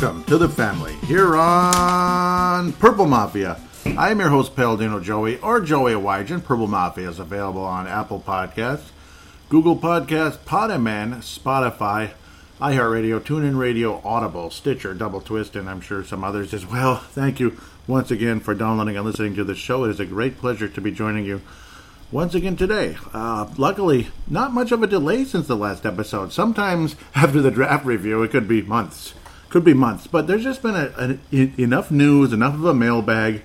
Welcome to the family here on Purple Mafia. I am your host, Paladino Joey, or Joey Wygen. Purple Mafia is available on Apple Podcasts, Google Podcasts, Podaman, Spotify, iHeartRadio, TuneIn Radio, Audible, Stitcher, Double Twist, and I'm sure some others as well. Thank you once again for downloading and listening to the show. It is a great pleasure to be joining you once again today. Uh, luckily, not much of a delay since the last episode. Sometimes after the draft review, it could be months. Could be months, but there's just been a, a, enough news, enough of a mailbag.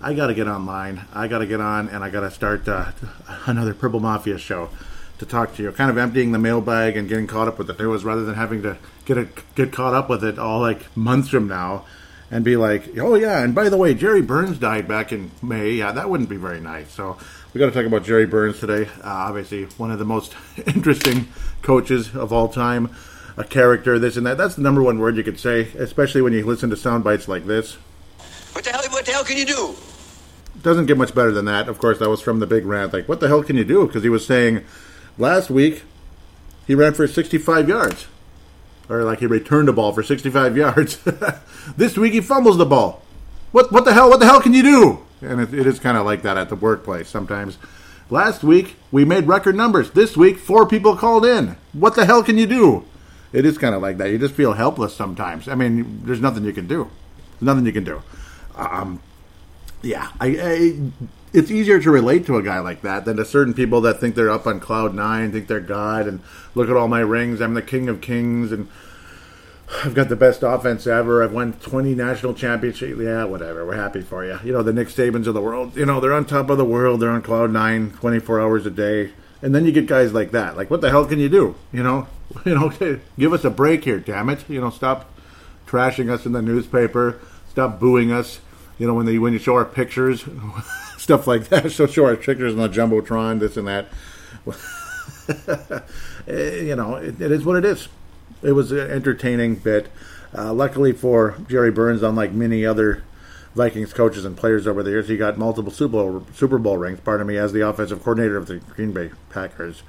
I got to get online. I got to get on, and I got to start uh, another Purple Mafia show to talk to you. Kind of emptying the mailbag and getting caught up with it. the news rather than having to get a, get caught up with it all like months from now and be like, oh yeah, and by the way, Jerry Burns died back in May. Yeah, that wouldn't be very nice. So we got to talk about Jerry Burns today. Uh, obviously, one of the most interesting coaches of all time, a character, this and that. That's the number one word you could say, especially when you listen to sound bites like this. What the hell? What the hell can you do? Doesn't get much better than that. Of course, that was from the big rant. Like, what the hell can you do? Because he was saying last week he ran for 65 yards or like he returned the ball for 65 yards. this week he fumbles the ball. What what the hell? What the hell can you do? And it, it is kind of like that at the workplace sometimes. Last week we made record numbers. This week four people called in. What the hell can you do? It is kind of like that. You just feel helpless sometimes. I mean, there's nothing you can do. There's nothing you can do. Um, yeah, I, I, it's easier to relate to a guy like that than to certain people that think they're up on cloud nine, think they're God, and look at all my rings. I'm the king of kings, and I've got the best offense ever. I've won 20 national championships. Yeah, whatever. We're happy for you. You know, the Nick Sabans of the world. You know, they're on top of the world. They're on cloud nine, 24 hours a day. And then you get guys like that. Like, what the hell can you do? You know, you know, give us a break here, damn it. You know, stop trashing us in the newspaper. Stop booing us. You know, when they when you show our pictures, stuff like that. So show our pictures on the jumbotron, this and that. Eh, you know, it, it is what it is it was an entertaining bit. Uh, luckily for Jerry Burns, unlike many other Vikings coaches and players over the years, he got multiple Super Bowl, Super Bowl rings. Pardon me, as the offensive coordinator of the Green Bay Packers,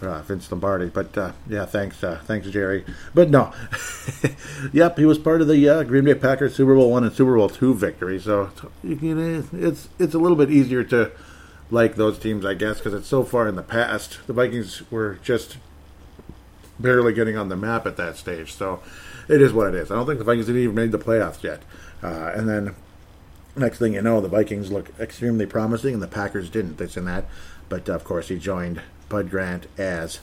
uh, Vince Lombardi. But uh, yeah, thanks, uh, thanks Jerry. But no, yep, he was part of the uh, Green Bay Packers Super Bowl one and Super Bowl two victory. So it's it's a little bit easier to like those teams, I guess, because it's so far in the past. The Vikings were just barely getting on the map at that stage. So it is what it is. I don't think the Vikings didn't even made the playoffs yet. Uh, and then next thing you know, the Vikings look extremely promising, and the Packers didn't. This and that. But of course, he joined Bud Grant as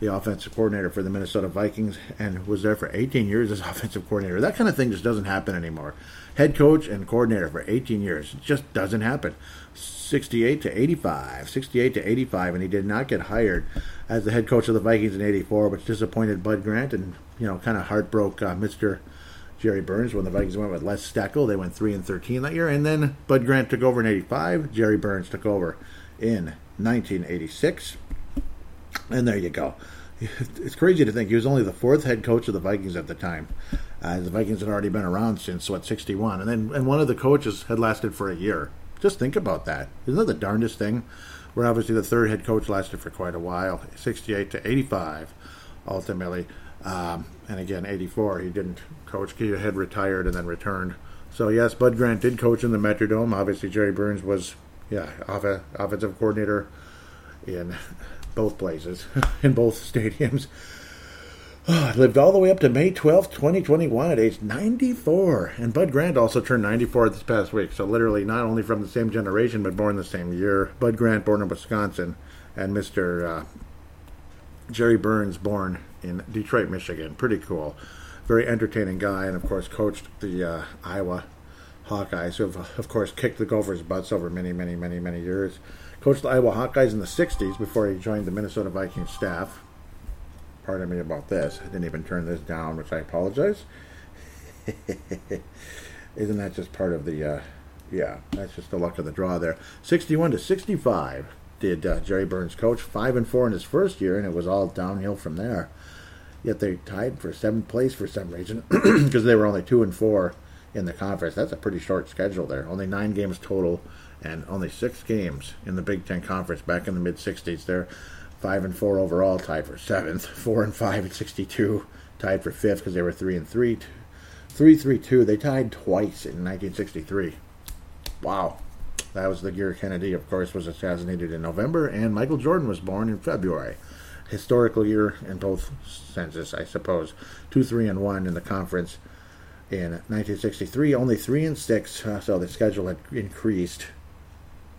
the offensive coordinator for the Minnesota Vikings and was there for 18 years as offensive coordinator. That kind of thing just doesn't happen anymore. Head coach and coordinator for 18 years. It just doesn't happen. 68 to 85, 68 to 85, and he did not get hired as the head coach of the Vikings in 84, which disappointed Bud Grant and, you know, kind of heartbroke uh, Mr. Jerry Burns when the Vikings went with Les Steckel. They went 3 and 13 that year, and then Bud Grant took over in 85. Jerry Burns took over in 1986. And there you go. It's crazy to think he was only the fourth head coach of the Vikings at the time. Uh, the Vikings had already been around since what 61, and then and one of the coaches had lasted for a year. Just think about that. Isn't that the darndest thing? Where obviously the third head coach lasted for quite a while, 68 to 85, ultimately. Um, and again, 84, he didn't coach. He had retired and then returned. So yes, Bud Grant did coach in the Metrodome. Obviously, Jerry Burns was, yeah, off- offensive coordinator in both places, in both stadiums. Oh, lived all the way up to May 12th, 2021 at age 94. And Bud Grant also turned 94 this past week. So, literally, not only from the same generation, but born the same year. Bud Grant, born in Wisconsin, and Mr. Uh, Jerry Burns, born in Detroit, Michigan. Pretty cool. Very entertaining guy, and of course, coached the uh, Iowa Hawkeyes, who have, of course, kicked the Gophers' butts over many, many, many, many years. Coached the Iowa Hawkeyes in the 60s before he joined the Minnesota Vikings staff pardon me about this. I didn't even turn this down, which I apologize. Isn't that just part of the, uh, yeah, that's just the luck of the draw there. 61 to 65 did uh, Jerry Burns coach. 5 and 4 in his first year, and it was all downhill from there. Yet they tied for seventh place for some reason because they were only 2 and 4 in the conference. That's a pretty short schedule there. Only nine games total and only six games in the Big Ten Conference back in the mid 60s They're five and four overall, tied for seventh. Four and five at 62, tied for fifth because they were three and three. 332. They tied twice in 1963. Wow. That was the year Kennedy, of course, was assassinated in November, and Michael Jordan was born in February. Historical year in both senses, I suppose. 2 3 and 1 in the conference in 1963, only 3 and 6, uh, so the schedule had increased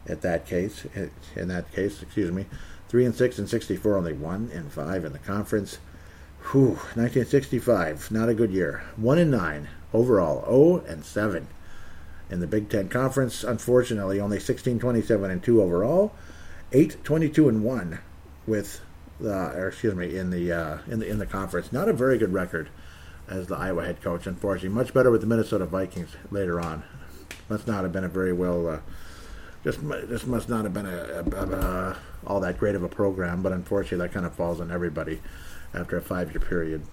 at that case. In that case, excuse me. 3 and 6 and 64, only 1 and 5 in the conference. Whew, 1965, not a good year. 1 and 9 overall, 0 and 7 in the Big Ten Conference. Unfortunately, only 16 27 and 2 overall, 8 22 and 1 with uh, or excuse me, in the uh, in the in the conference. Not a very good record as the Iowa head coach, unfortunately. Much better with the Minnesota Vikings later on. Must not have been a very well. Uh, just this must not have been a, a, a, all that great of a program, but unfortunately, that kind of falls on everybody after a five-year period.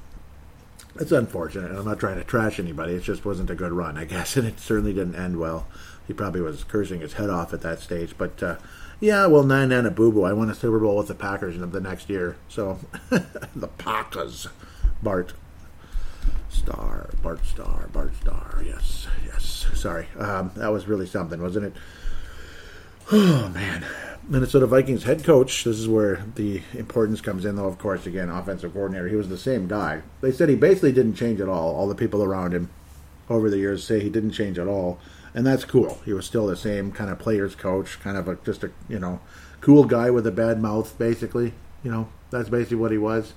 It's unfortunate, and I'm not trying to trash anybody. It just wasn't a good run, I guess, and it certainly didn't end well. He probably was cursing his head off at that stage, but uh, yeah, well, nine and a boo boo. I won a Super Bowl with the Packers in the next year. So the Packers, Bart Starr, Bart Starr, Bart Starr. Yes, yes. Sorry, um, that was really something, wasn't it? Oh man, Minnesota Vikings head coach. This is where the importance comes in, though. Of course, again, offensive coordinator. He was the same guy. They said he basically didn't change at all. All the people around him over the years say he didn't change at all and that's cool. He was still the same kind of players coach, kind of a just a you know cool guy with a bad mouth, basically. You know, that's basically what he was.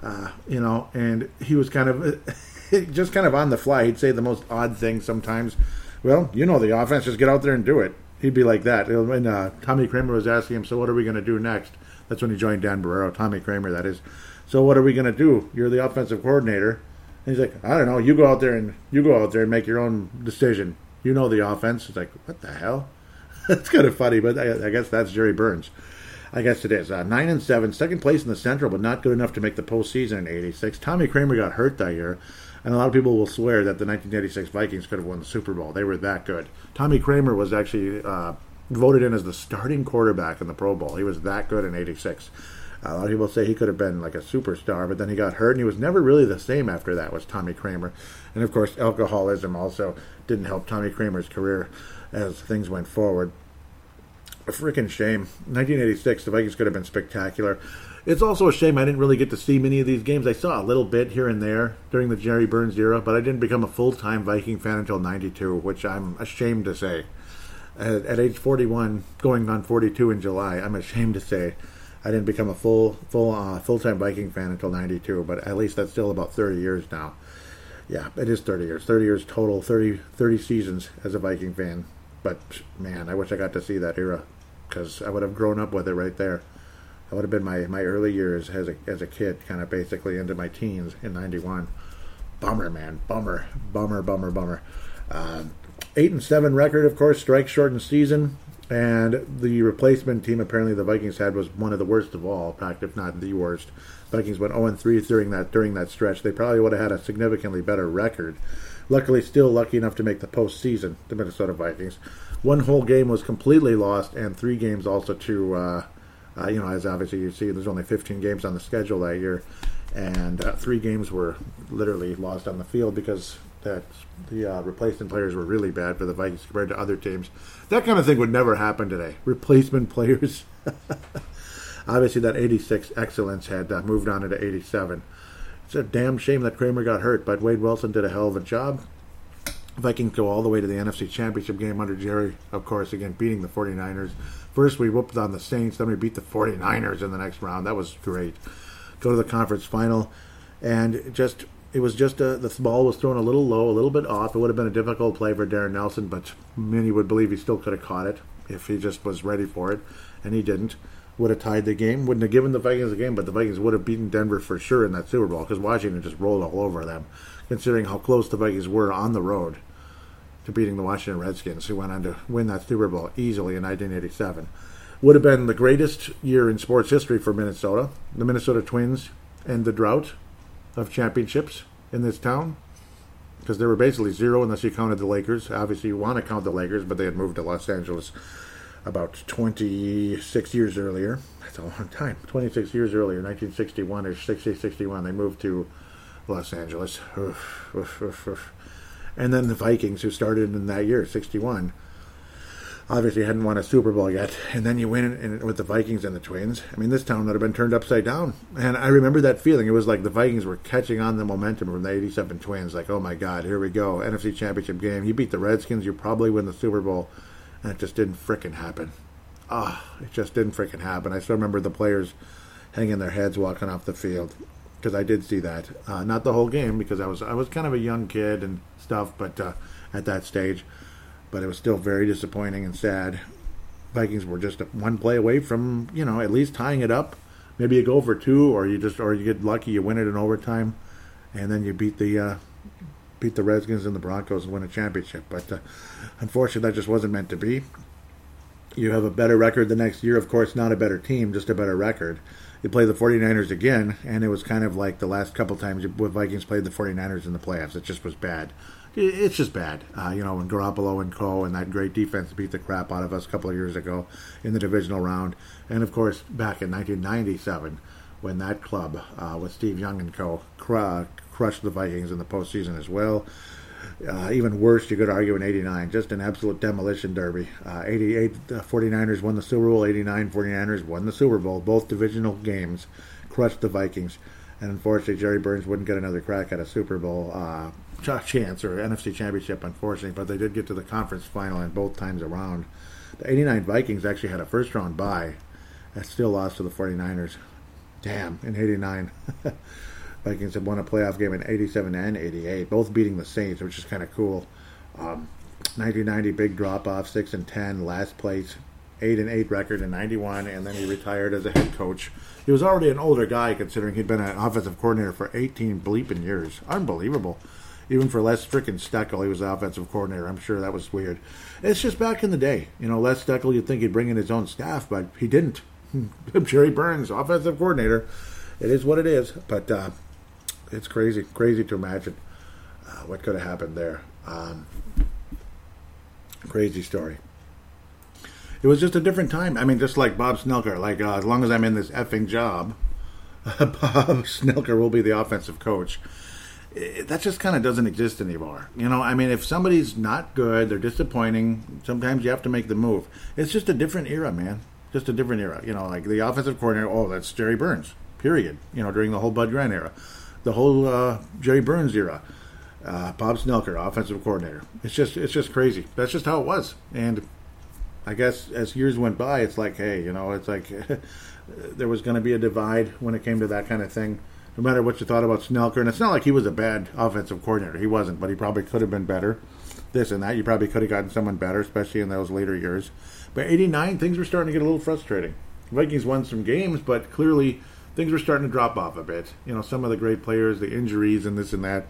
Uh, you know, and he was kind of just kind of on the fly. He'd say the most odd things sometimes. Well, you know the offense, just get out there and do it. He'd be like that. When uh, Tommy Kramer was asking him, "So what are we going to do next?" That's when he joined Dan Barreiro. Tommy Kramer, that is. So what are we going to do? You're the offensive coordinator. And he's like, I don't know. You go out there and you go out there and make your own decision. You know the offense. It's like, what the hell? That's kind of funny, but I, I, guess that's Jerry Burns. I guess it is. Uh, nine and seven, second place in the Central, but not good enough to make the postseason in '86. Tommy Kramer got hurt that year, and a lot of people will swear that the 1986 Vikings could have won the Super Bowl. They were that good. Tommy Kramer was actually uh, voted in as the starting quarterback in the Pro Bowl. He was that good in '86. A lot of people say he could have been like a superstar, but then he got hurt, and he was never really the same after that. Was Tommy Kramer, and of course, alcoholism also didn't help Tommy Kramer's career as things went forward. A freaking shame. 1986, the Vikings could have been spectacular. It's also a shame I didn't really get to see many of these games. I saw a little bit here and there during the Jerry Burns era, but I didn't become a full time Viking fan until 92, which I'm ashamed to say. At, at age 41, going on 42 in July, I'm ashamed to say I didn't become a full full uh, full time Viking fan until '92, but at least that's still about 30 years now. Yeah, it is 30 years. 30 years total. 30 30 seasons as a Viking fan. But man, I wish I got to see that era because I would have grown up with it right there. That would have been my, my early years as a as a kid, kind of basically into my teens in '91. Bummer, man, bummer, bummer, bummer, bummer. Uh, eight and seven record, of course, strike shortened season. And the replacement team, apparently the Vikings had, was one of the worst of all, In fact, if not the worst. Vikings went 0 3 during that during that stretch. They probably would have had a significantly better record. Luckily, still lucky enough to make the postseason. The Minnesota Vikings. One whole game was completely lost, and three games also to, uh, uh, you know, as obviously you see, there's only 15 games on the schedule that year, and uh, three games were literally lost on the field because that the uh, replacement players were really bad for the Vikings compared to other teams. That kind of thing would never happen today. Replacement players. Obviously, that 86 excellence had uh, moved on into 87. It's a damn shame that Kramer got hurt, but Wade Wilson did a hell of a job. Vikings go all the way to the NFC Championship game under Jerry, of course, again, beating the 49ers. First, we whooped on the Saints, then we beat the 49ers in the next round. That was great. Go to the conference final, and just it was just a, the ball was thrown a little low, a little bit off. It would have been a difficult play for Darrin Nelson, but many would believe he still could have caught it if he just was ready for it, and he didn't. Would have tied the game, wouldn't have given the Vikings the game, but the Vikings would have beaten Denver for sure in that Super Bowl because Washington just rolled all over them, considering how close the Vikings were on the road to beating the Washington Redskins, who went on to win that Super Bowl easily in 1987. Would have been the greatest year in sports history for Minnesota. The Minnesota Twins and the drought of championships in this town because there were basically zero unless you counted the Lakers. Obviously, you want to count the Lakers, but they had moved to Los Angeles about 26 years earlier. That's a long time. 26 years earlier, 1961 or 60, 61, they moved to Los Angeles. And then the Vikings, who started in that year, 61, obviously hadn't won a Super Bowl yet. And then you win in, with the Vikings and the Twins. I mean, this town would have been turned upside down. And I remember that feeling. It was like the Vikings were catching on the momentum from the 87 Twins. Like, oh my God, here we go. NFC Championship game. You beat the Redskins, you probably win the Super Bowl. And it just didn't fricking happen. Ah, oh, it just didn't fricking happen. I still remember the players hanging their heads walking off the field because I did see that. Uh, not the whole game because I was I was kind of a young kid and stuff, but uh, at that stage, but it was still very disappointing and sad. Vikings were just one play away from you know at least tying it up. Maybe you go for two, or you just or you get lucky, you win it in overtime, and then you beat the uh, beat the Redskins and the Broncos and win a championship. But uh, unfortunately, that just wasn't meant to be. You have a better record the next year, of course, not a better team, just a better record they played the 49ers again, and it was kind of like the last couple times the Vikings played the 49ers in the playoffs. It just was bad. It's just bad. Uh, you know, when Garoppolo and Co. and that great defense beat the crap out of us a couple of years ago in the divisional round. And of course, back in 1997, when that club uh, with Steve Young and Co. Cr- crushed the Vikings in the postseason as well. Uh, even worse, you could argue in 89, just an absolute demolition derby. Uh, 88, uh, 49ers won the Super Bowl, 89, 49ers won the Super Bowl, both divisional games, crushed the Vikings. And unfortunately, Jerry Burns wouldn't get another crack at a Super Bowl uh, chance or NFC Championship, unfortunately, but they did get to the conference final and both times around. The 89 Vikings actually had a first round bye and still lost to the 49ers. Damn, in 89. Vikings have won a playoff game in 87 and 88, both beating the Saints, which is kind of cool. Um, 1990 big drop off, 6 and 10, last place, 8 and 8 record in 91, and then he retired as a head coach. He was already an older guy considering he'd been an offensive coordinator for 18 bleeping years. Unbelievable. Even for Les freaking Steckel, he was the offensive coordinator. I'm sure that was weird. It's just back in the day. You know, Les Steckel, you'd think he'd bring in his own staff, but he didn't. Jerry Burns, offensive coordinator. It is what it is. But uh, it's crazy, crazy to imagine uh, what could have happened there. Um, crazy story. It was just a different time. I mean, just like Bob Schnelker, like uh, as long as I'm in this effing job, Bob Schnelker will be the offensive coach. It, that just kind of doesn't exist anymore. You know, I mean, if somebody's not good, they're disappointing. Sometimes you have to make the move. It's just a different era, man. Just a different era. You know, like the offensive coordinator. Oh, that's Jerry Burns. Period. You know, during the whole Bud Grant era the whole uh, Jerry Burns era. Uh, Bob Schnelker, offensive coordinator. It's just it's just crazy. That's just how it was. And I guess as years went by, it's like, hey, you know, it's like there was going to be a divide when it came to that kind of thing. No matter what you thought about Schnelker, and it's not like he was a bad offensive coordinator. He wasn't, but he probably could have been better. This and that, you probably could have gotten someone better, especially in those later years. But '89, things were starting to get a little frustrating. Vikings won some games, but clearly things were starting to drop off a bit. You know, some of the great players, the injuries, and this and that.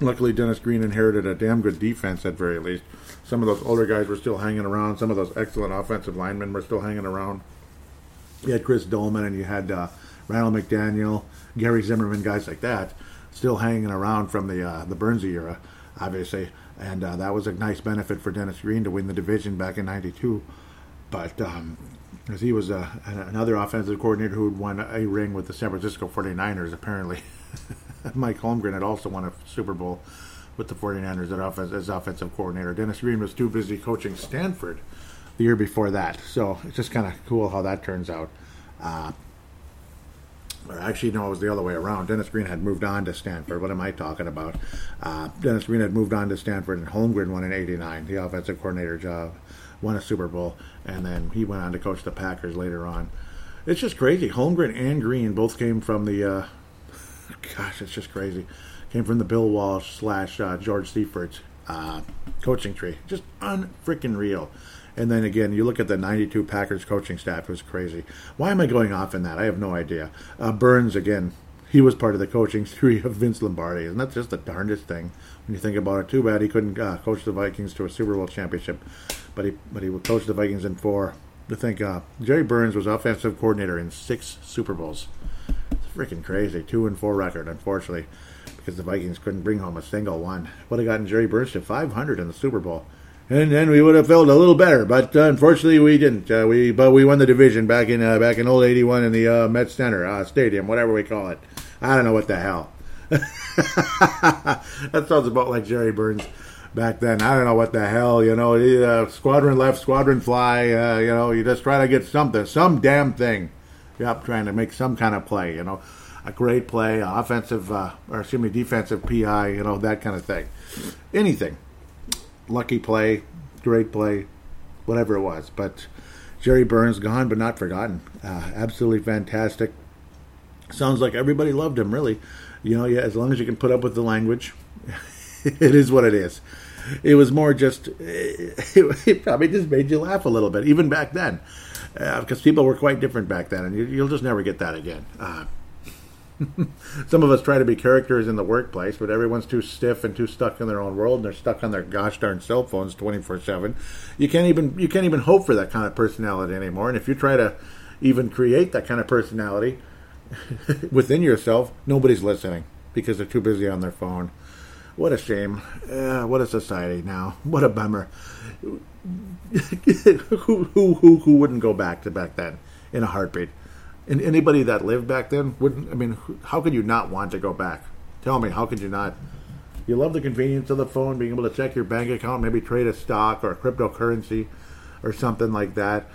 Luckily, Dennis Green inherited a damn good defense at very least. Some of those older guys were still hanging around. Some of those excellent offensive linemen were still hanging around. You had Chris Doleman and you had uh, Randall McDaniel, Gary Zimmerman, guys like that, still hanging around from the uh, the Burnsy era, obviously. And uh, that was a nice benefit for Dennis Green to win the division back in '92. But um, because he was uh, another offensive coordinator who had won a ring with the San Francisco 49ers, apparently. Mike Holmgren had also won a Super Bowl with the 49ers offense, as offensive coordinator. Dennis Green was too busy coaching Stanford the year before that. So it's just kind of cool how that turns out. Uh, actually, no, it was the other way around. Dennis Green had moved on to Stanford. What am I talking about? Uh, Dennis Green had moved on to Stanford, and Holmgren won in '89 the offensive coordinator job won a Super Bowl, and then he went on to coach the Packers later on. It's just crazy. Holmgren and Green both came from the. Uh, gosh, it's just crazy. Came from the Bill Walsh slash uh, George Seifert's uh, coaching tree. Just unfreaking real. And then again, you look at the 92 Packers coaching staff, it was crazy. Why am I going off in that? I have no idea. Uh, Burns, again, he was part of the coaching tree of Vince Lombardi. Isn't that just the darndest thing when you think about it? Too bad he couldn't uh, coach the Vikings to a Super Bowl championship but he but he coached the Vikings in four. To think, uh, Jerry Burns was offensive coordinator in six Super Bowls. It's freaking crazy. Two and four record, unfortunately, because the Vikings couldn't bring home a single one. Would have gotten Jerry Burns to 500 in the Super Bowl, and then we would have felt a little better. But uh, unfortunately, we didn't. Uh, we but we won the division back in uh, back in old '81 in the uh, Met Center uh, Stadium, whatever we call it. I don't know what the hell. that sounds about like Jerry Burns back then. I don't know what the hell, you know. Uh, squadron left, squadron fly. Uh, you know, you just try to get something, some damn thing. Yep, trying to make some kind of play. You know, a great play, offensive, uh, or excuse me, defensive PI. You know, that kind of thing. Anything, lucky play, great play, whatever it was. But Jerry Burns gone, but not forgotten. Uh, absolutely fantastic. Sounds like everybody loved him. Really, you know, yeah. As long as you can put up with the language, it is what it is. It was more just, it, probably just made you laugh a little bit, even back then, uh, because people were quite different back then, and you, will just never get that again. Uh, some of us try to be characters in the workplace, but everyone's too stiff and too stuck in their own world, and they're stuck on their gosh darn cell phones twenty four seven. You can't even you can't even hope for that kind of personality anymore. And if you try to even create that kind of personality within yourself, nobody's listening because they're too busy on their phone. What a shame. Uh, what a society now. What a bummer. who, who, who, who wouldn't go back to back then in a heartbeat? And anybody that lived back then wouldn't. I mean, how could you not want to go back? Tell me, how could you not? You love the convenience of the phone, being able to check your bank account, maybe trade a stock or a cryptocurrency or something like that.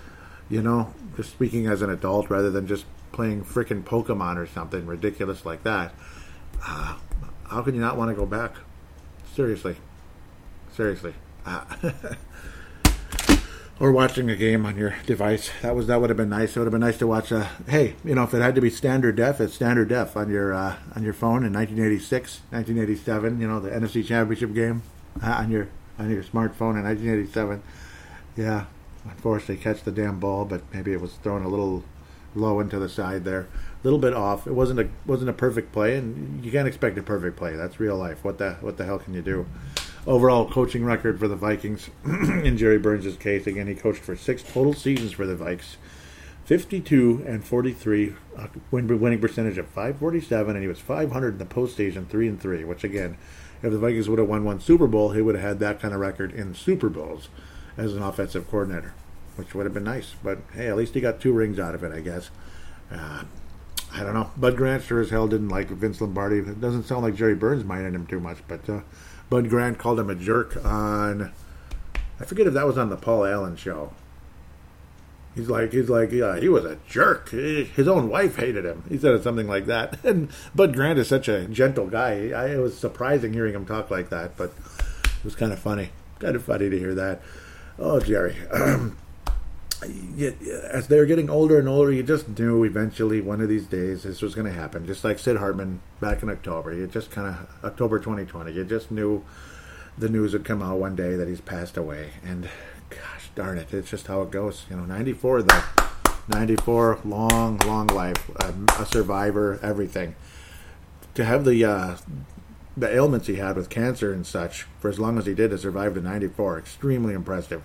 You know, just speaking as an adult rather than just playing freaking Pokemon or something ridiculous like that. Uh, how can you not want to go back? Seriously. Seriously. Uh, or watching a game on your device. That was that would have been nice. It would have been nice to watch. A, hey, you know, if it had to be standard def, it's standard def on your uh, on your phone in 1986, 1987. You know, the NFC Championship game uh, on your on your smartphone in 1987. Yeah, unfortunately, catch the damn ball, but maybe it was thrown a little low into the side there, a little bit off. It wasn't a wasn't a perfect play, and you can't expect a perfect play. That's real life. What the what the hell can you do? Overall coaching record for the Vikings in Jerry Burns' case. Again, he coached for six total seasons for the Vikes. 52 and 43 uh, winning percentage of 547 and he was 500 in the postseason 3 and 3 which again if the Vikings would have won one Super Bowl he would have had that kind of record in Super Bowls as an offensive coordinator which would have been nice but hey at least he got two rings out of it I guess uh, I don't know Bud Grant sure as hell didn't like Vince Lombardi it doesn't sound like Jerry Burns minded him too much but uh, Bud Grant called him a jerk on. I forget if that was on the Paul Allen show. He's like, he's like, yeah, he was a jerk. His own wife hated him. He said something like that. And Bud Grant is such a gentle guy. I, it was surprising hearing him talk like that, but it was kind of funny. Kind of funny to hear that. Oh, Jerry. as they're getting older and older, you just knew eventually one of these days this was going to happen. Just like Sid Hartman back in October, you just kind of October 2020, you just knew the news would come out one day that he's passed away. And gosh darn it, it's just how it goes. You know, 94 though, 94, long, long life, a, survivor, everything. To have the uh, the ailments he had with cancer and such for as long as he did to survive to 94, extremely impressive.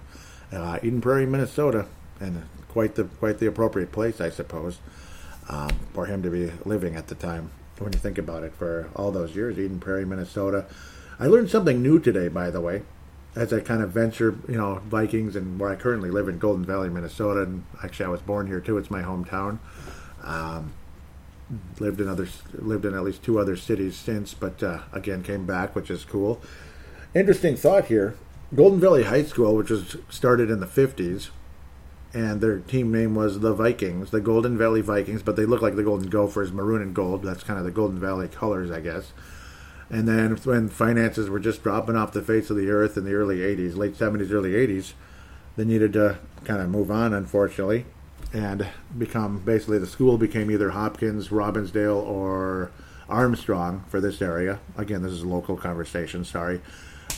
Uh, Eden Prairie, Minnesota, and quite the quite the appropriate place, I suppose, um, for him to be living at the time. When you think about it, for all those years, Eden Prairie, Minnesota. I learned something new today, by the way, as I kind of venture, you know, Vikings and where I currently live in Golden Valley, Minnesota. And actually, I was born here too. It's my hometown. Um, lived in other lived in at least two other cities since, but uh, again came back, which is cool. Interesting thought here. Golden Valley High School, which was started in the 50s, and their team name was the Vikings, the Golden Valley Vikings, but they look like the Golden Gophers, maroon and gold. That's kind of the Golden Valley colors, I guess. And then when finances were just dropping off the face of the earth in the early 80s, late 70s, early 80s, they needed to kind of move on, unfortunately, and become basically the school became either Hopkins, Robbinsdale, or Armstrong for this area. Again, this is a local conversation, sorry.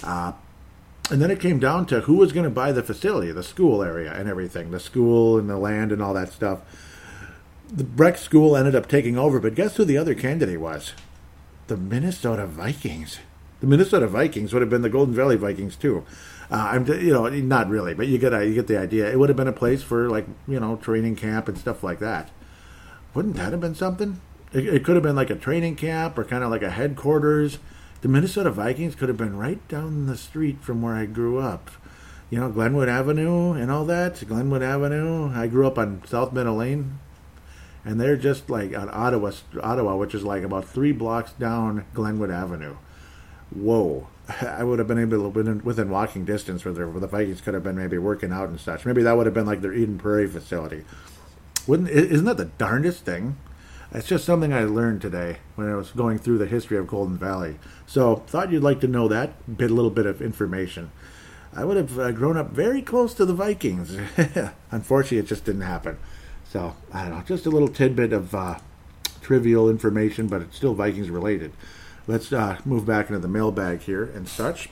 Uh, and then it came down to who was going to buy the facility, the school area, and everything, the school and the land and all that stuff. The Breck School ended up taking over, but guess who the other candidate was? The Minnesota Vikings. The Minnesota Vikings would have been the Golden Valley Vikings too. Uh, I'm, you know, not really, but you get you get the idea. It would have been a place for like you know training camp and stuff like that. Wouldn't that have been something? It, it could have been like a training camp or kind of like a headquarters the Minnesota Vikings could have been right down the street from where I grew up. You know, Glenwood Avenue and all that. Glenwood Avenue. I grew up on South Meadow Lane. and they're just like on Ottawa, Ottawa, which is like about three blocks down Glenwood Avenue. Whoa! I would have been able to within, within walking distance where, where the Vikings could have been maybe working out and such. Maybe that would have been like their Eden Prairie facility. Wouldn't isn't that the darndest thing? It's just something I learned today when I was going through the history of Golden Valley. So thought you'd like to know that bit, a little bit of information. I would have uh, grown up very close to the Vikings. Unfortunately, it just didn't happen. So I don't know, just a little tidbit of uh, trivial information, but it's still Vikings related. Let's uh, move back into the mailbag here and such.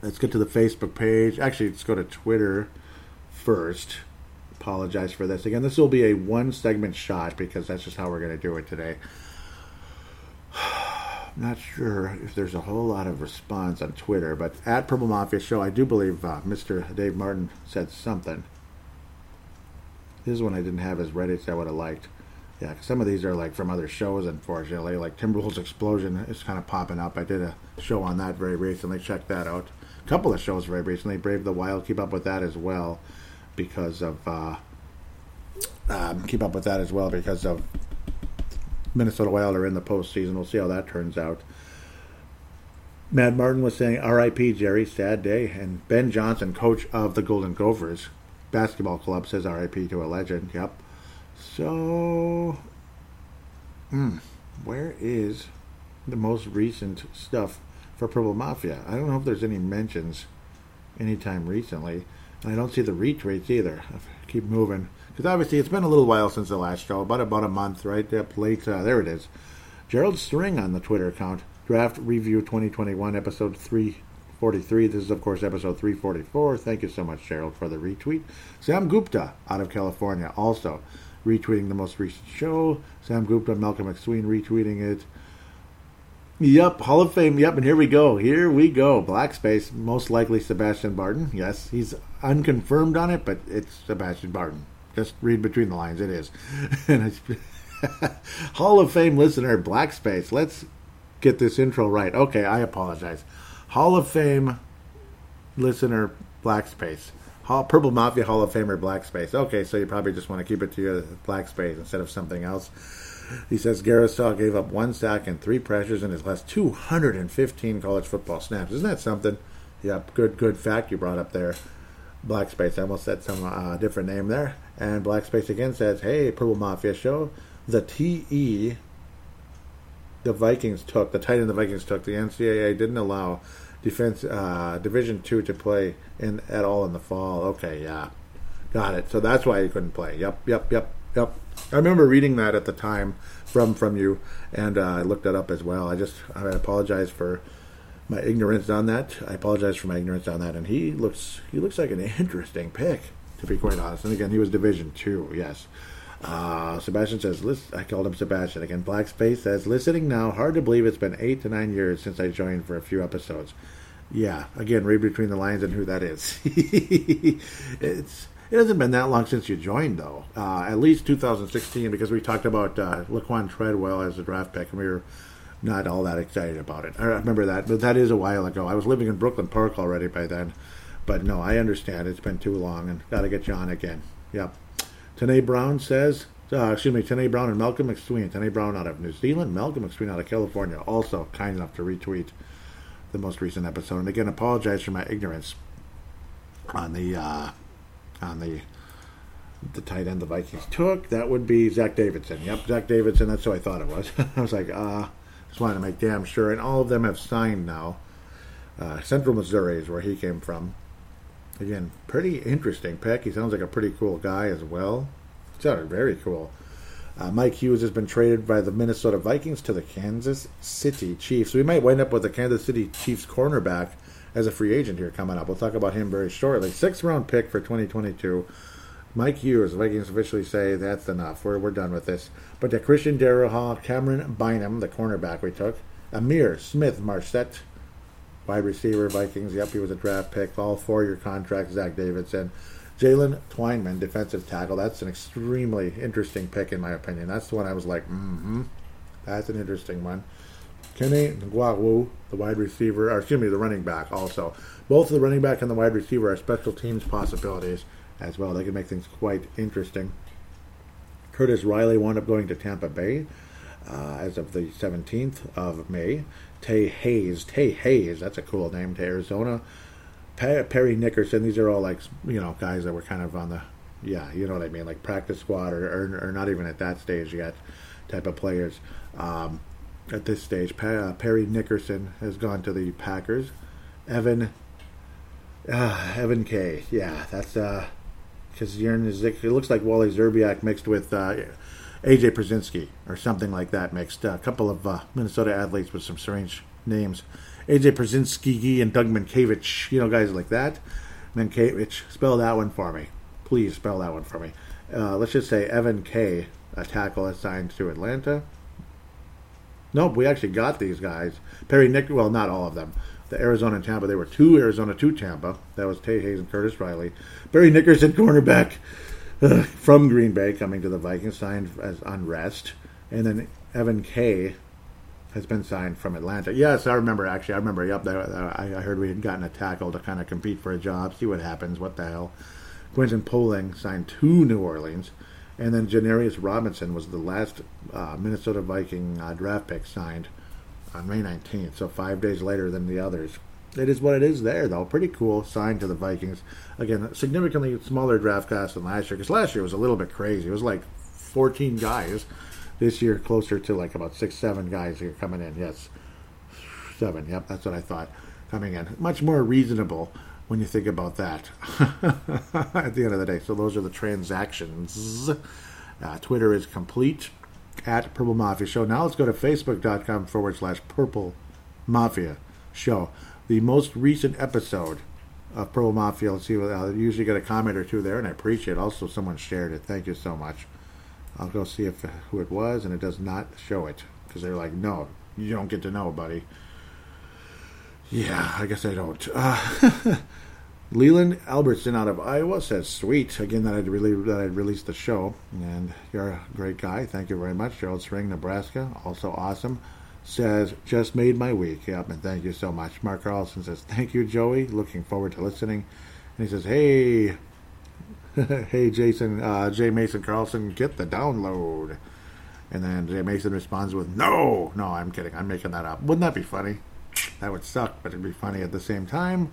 Let's get to the Facebook page. Actually, let's go to Twitter first. Apologize for this. Again, this will be a one segment shot because that's just how we're going to do it today. Not sure if there's a whole lot of response on Twitter, but at Purple Mafia Show, I do believe uh, Mr. Dave Martin said something. This is one I didn't have as ready as I would have liked. Yeah, some of these are like from other shows, unfortunately. Like Timberwolves Explosion is kind of popping up. I did a show on that very recently. Check that out. A couple of shows very recently. Brave the Wild. Keep up with that as well, because of uh, um, keep up with that as well because of Minnesota Wild are in the postseason. We'll see how that turns out. Matt Martin was saying, "R.I.P. Jerry, sad day." And Ben Johnson, coach of the Golden Gophers basketball club, says, "R.I.P. to a legend." Yep. So, hmm, where is the most recent stuff for Purple Mafia? I don't know if there's any mentions anytime recently. And I don't see the retweets either. keep moving. Because obviously it's been a little while since the last show, about about a month, right? Yep, late. Uh, there it is. Gerald String on the Twitter account. Draft Review 2021, episode 343. This is, of course, episode 344. Thank you so much, Gerald, for the retweet. Sam Gupta out of California also retweeting the most recent show. Sam Gupta, Malcolm McSween retweeting it. Yep, Hall of Fame. Yep, and here we go. Here we go. Black Space, most likely Sebastian Barton. Yes, he's unconfirmed on it, but it's Sebastian Barton. Just read between the lines. It is. and Hall of Fame listener, Black Space. Let's get this intro right. Okay, I apologize. Hall of Fame listener, Black Space. Hall, Purple Mafia Hall of Famer Black Space. Okay, so you probably just want to keep it to your Black Space instead of something else. He says Darrisaw gave up one sack and three pressures in his last 215 college football snaps. Isn't that something? Yep, good, good fact you brought up there. Black Space. I almost said some uh, different name there. And Black Space again says, "Hey, Purple Mafia show. The TE the Vikings took, the tight end the Vikings took, the NCAA didn't allow defense uh, Division two to play in at all in the fall. Okay, yeah, got it. So that's why he couldn't play. Yep, yep, yep, yep. I remember reading that at the time from from you, and uh, I looked that up as well. I just I apologize for my ignorance on that. I apologize for my ignorance on that. And he looks he looks like an interesting pick, to be quite honest. And again, he was Division two. Yes. Uh, Sebastian says, List, I called him Sebastian. Again, Black Space says, listening now, hard to believe it's been eight to nine years since I joined for a few episodes. Yeah, again, read between the lines and who that is. it's it hasn't been that long since you joined, though. Uh, at least 2016, because we talked about uh, Laquan Treadwell as a draft pick, and we were not all that excited about it. I remember that, but that is a while ago. I was living in Brooklyn Park already by then. But no, I understand. It's been too long, and got to get you on again. Yep. Tanae Brown says, uh, excuse me, Tanae Brown and Malcolm McSween. Tanae Brown out of New Zealand, Malcolm McSween out of California, also kind enough to retweet the most recent episode. And again, apologize for my ignorance on the uh, on the the tight end the Vikings took. That would be Zach Davidson. Yep, Zach Davidson. That's who I thought it was. I was like, ah, uh, just wanted to make damn sure. And all of them have signed now. Uh, Central Missouri is where he came from. Again, pretty interesting pick. He sounds like a pretty cool guy as well. Sounded very cool. Uh, Mike Hughes has been traded by the Minnesota Vikings to the Kansas City Chiefs. We might wind up with the Kansas City Chiefs cornerback as a free agent here coming up. We'll talk about him very shortly. Sixth round pick for 2022. Mike Hughes, Vikings officially say that's enough. We're, we're done with this. But the Christian Darrisaw, Cameron Bynum, the cornerback we took, Ihmir Smith-Marsette, wide receiver, Vikings. Yep, he was a draft pick. All four year contract, Zach Davidson. Jalen Twyman, defensive tackle. That's an extremely interesting pick, in my opinion. That's the one I was like, mm-hmm. That's an interesting one. Kenny Nwangwu, the wide receiver, or excuse me, the running back also. Both the running back and the wide receiver are special teams possibilities as well. They can make things quite interesting. Curtis Riley wound up going to Tampa Bay uh, as of the 17th of May. Tay Hayes, Tay Hayes, that's a cool name to Arizona. Parry Nickerson, these are all like, you know, guys that were kind of on the, yeah, you know what I mean, like practice squad or, or, or not even at that stage yet type of players. Um, at this stage, pa- uh, Parry Nickerson has gone to the Packers. Evan, uh, Evan K, yeah, that's, uh, because you're in the it looks like Wally Szczerbiak mixed with uh, AJ Pierzynski or something like that mixed. a couple of uh, Minnesota athletes with some strange names. AJ Pierzynski and Doug Mientkiewicz, you know, guys like that. Mientkiewicz, spell that one for me. Please spell that one for me. Uh, let's just say Evan K, a tackle assigned to Atlanta. Nope, we actually got these guys. Perry Nick, well, not all of them. The Arizona and Tampa, they were two Arizona, two Tampa. That was Tay Hayes and Curtis Riley. Barry Nickerson, cornerback uh, from Green Bay, coming to the Vikings, signed as unrest. And then Evan Kay has been signed from Atlanta. Yes, I remember, actually. I remember, yep, I heard we had gotten a tackle to kind of compete for a job, see what happens, what the hell. Quinton Poling signed to New Orleans. And then Janarius Robinson was the last uh, Minnesota Viking uh, draft pick signed on May 19th, so five days later than the others. It is what it is there, though. Pretty cool sign to the Vikings. Again, significantly smaller draft class than last year, because last year was a little bit crazy. It was like 14 guys. This year, closer to like about six, seven guys here coming in. Yes, seven. Yep, that's what I thought coming in. Much more reasonable when you think about that at the end of the day. So those are the transactions. Uh, Twitter is complete at Purple Mafia Show. Now let's go to facebook.com forward slash Purple Mafia Show. The most recent episode of Purple Mafia. Let's see. I usually get a comment or two there, and I appreciate. it. Also, someone shared it. Thank you so much. I'll go see if who it was, and it does not show it because they're like, "No, you don't get to know, buddy." Yeah, I guess I don't. Uh, Leland Albertson out of Iowa says, "Sweet." Again, that I'd really that I'd released the show, and you're a great guy. Thank you very much, Gerald Spring, Nebraska. Also awesome. Says, "Just made my week." Yep, and thank you so much. Mark Carlson says, "Thank you, Joey. Looking forward to listening." And he says, "Hey, hey, Jason, uh, Jay Mason Carlson, get the download." And then Jay Mason responds with, "No, no, I'm kidding. I'm making that up. Wouldn't that be funny? That would suck, but it'd be funny at the same time."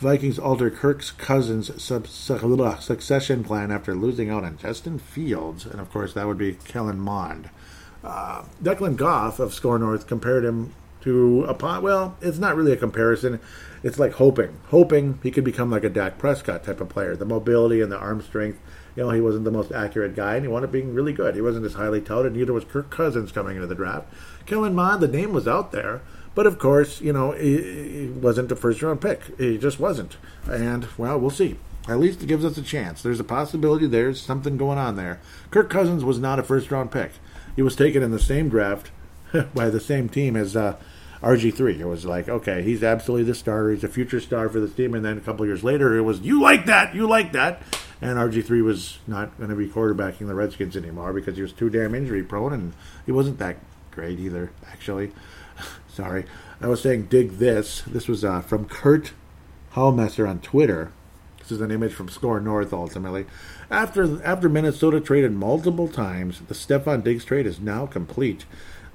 Vikings alter Kirk's Cousins' sub- succession plan after losing out on Justin Fields, and of course that would be Kellen Mond. Uh, Declan Goff of SKOR North compared him to a pot. Well, it's not really a comparison. It's like hoping, hoping he could become like a Dak Prescott type of player. The mobility and the arm strength. You know, he wasn't the most accurate guy, and he wound up being really good. He wasn't as highly touted. Neither was Kirk Cousins coming into the draft. Kellen Mond, the name was out there. But of course, you know, he, he wasn't a first round pick. He just wasn't. And, well, we'll see. At least it gives us a chance. There's a possibility there's something going on there. Kirk Cousins was not a first round pick. He was taken in the same draft by the same team as uh, RG3. It was like, okay, he's absolutely the starter. He's a future star for this team. And then a couple years later, it was, you like that, you like that. And RG3 was not going to be quarterbacking the Redskins anymore because he was too damn injury prone and he wasn't that great either, actually. Sorry. I was saying, dig this. This was uh, from Kurt Hallmesser on Twitter. This is an image from SKOR North, ultimately. After, after Minnesota traded multiple times, the Stefon Diggs trade is now complete.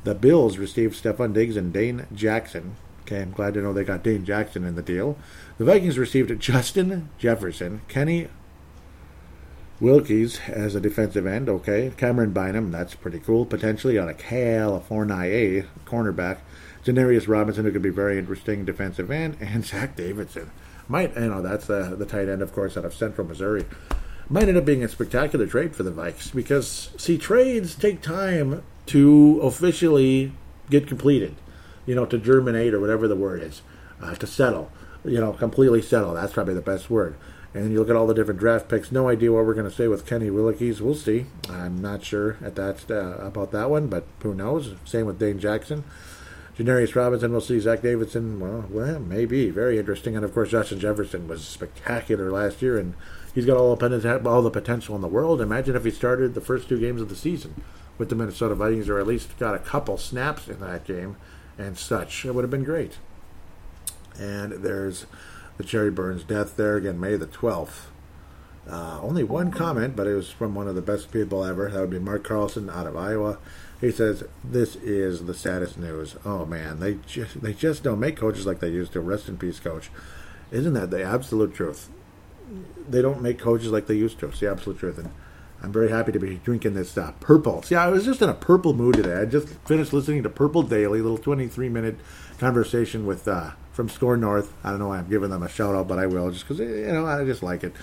The Bills received Stefon Diggs and Dane Jackson. Okay, I'm glad to know they got Dane Jackson in the deal. The Vikings received Justin Jefferson, Kenny Willekes as a defensive end. Okay, Cameron Bynum, that's pretty cool. Potentially on a California cornerback. Janarius Robinson, who could be very interesting defensive end, and Zach Davidson. Might, you know, that's the, the tight end, of course, out of Central Missouri. Might end up being a spectacular trade for the Vikes because, see, trades take time to officially get completed, you know, to germinate or whatever the word is, uh, to settle, you know, completely settle. That's probably the best word. And you look at all the different draft picks. No idea what we're going to say with Kenny Willekes. We'll see. I'm not sure at that uh, about that one, but who knows? Same with Dane Jackson. Janarius Robinson, we'll see. Zach Davidson, well, well, maybe. Very interesting. And of course, Justin Jefferson was spectacular last year, and he's got all the, all the potential in the world. Imagine if he started the first two games of the season with the Minnesota Vikings, or at least got a couple snaps in that game and such. It would have been great. And there's the Jerry Burns death there again, May the 12th. Uh, only one comment, but it was from one of the best people ever. That would be Mark Carlson out of Iowa. He says, "This is the saddest news. Oh man, they just they just don't make coaches like they used to. Rest in peace, coach. Isn't that the absolute truth? They don't make coaches like they used to. It's the absolute truth." And I'm very happy to be drinking this uh, purple. See, I was just in a purple mood today. I just finished listening to Purple Daily, little 23 minute conversation with uh, from SKOR North. I don't know why I'm giving them a shout out, but I will just because you know I just like it.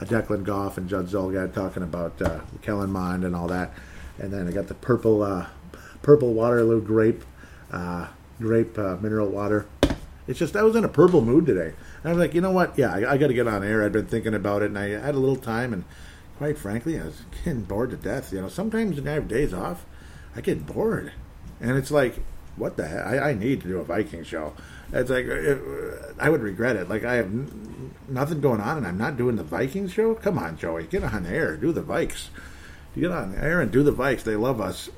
Uh, Declan Goff and Judd Zulgad talking about uh, Kellen Mond and all that, and then I got the purple uh, purple Waterloo grape uh, grape uh, mineral water. It's just I was in a purple mood today. And I was like, you know what? Yeah, I, I got to get on air. I'd been thinking about it, and I had a little time, and quite frankly, I was getting bored to death. You know, sometimes when I have days off, I get bored, and it's like, what the heck? I, I need to do a Viking show. It's like it, I would regret it. Like I have n- nothing going on, and I'm not doing the Vikings show. Come on, Joey, get on air, do the Vikes. Get on air and do the Vikes. They love us.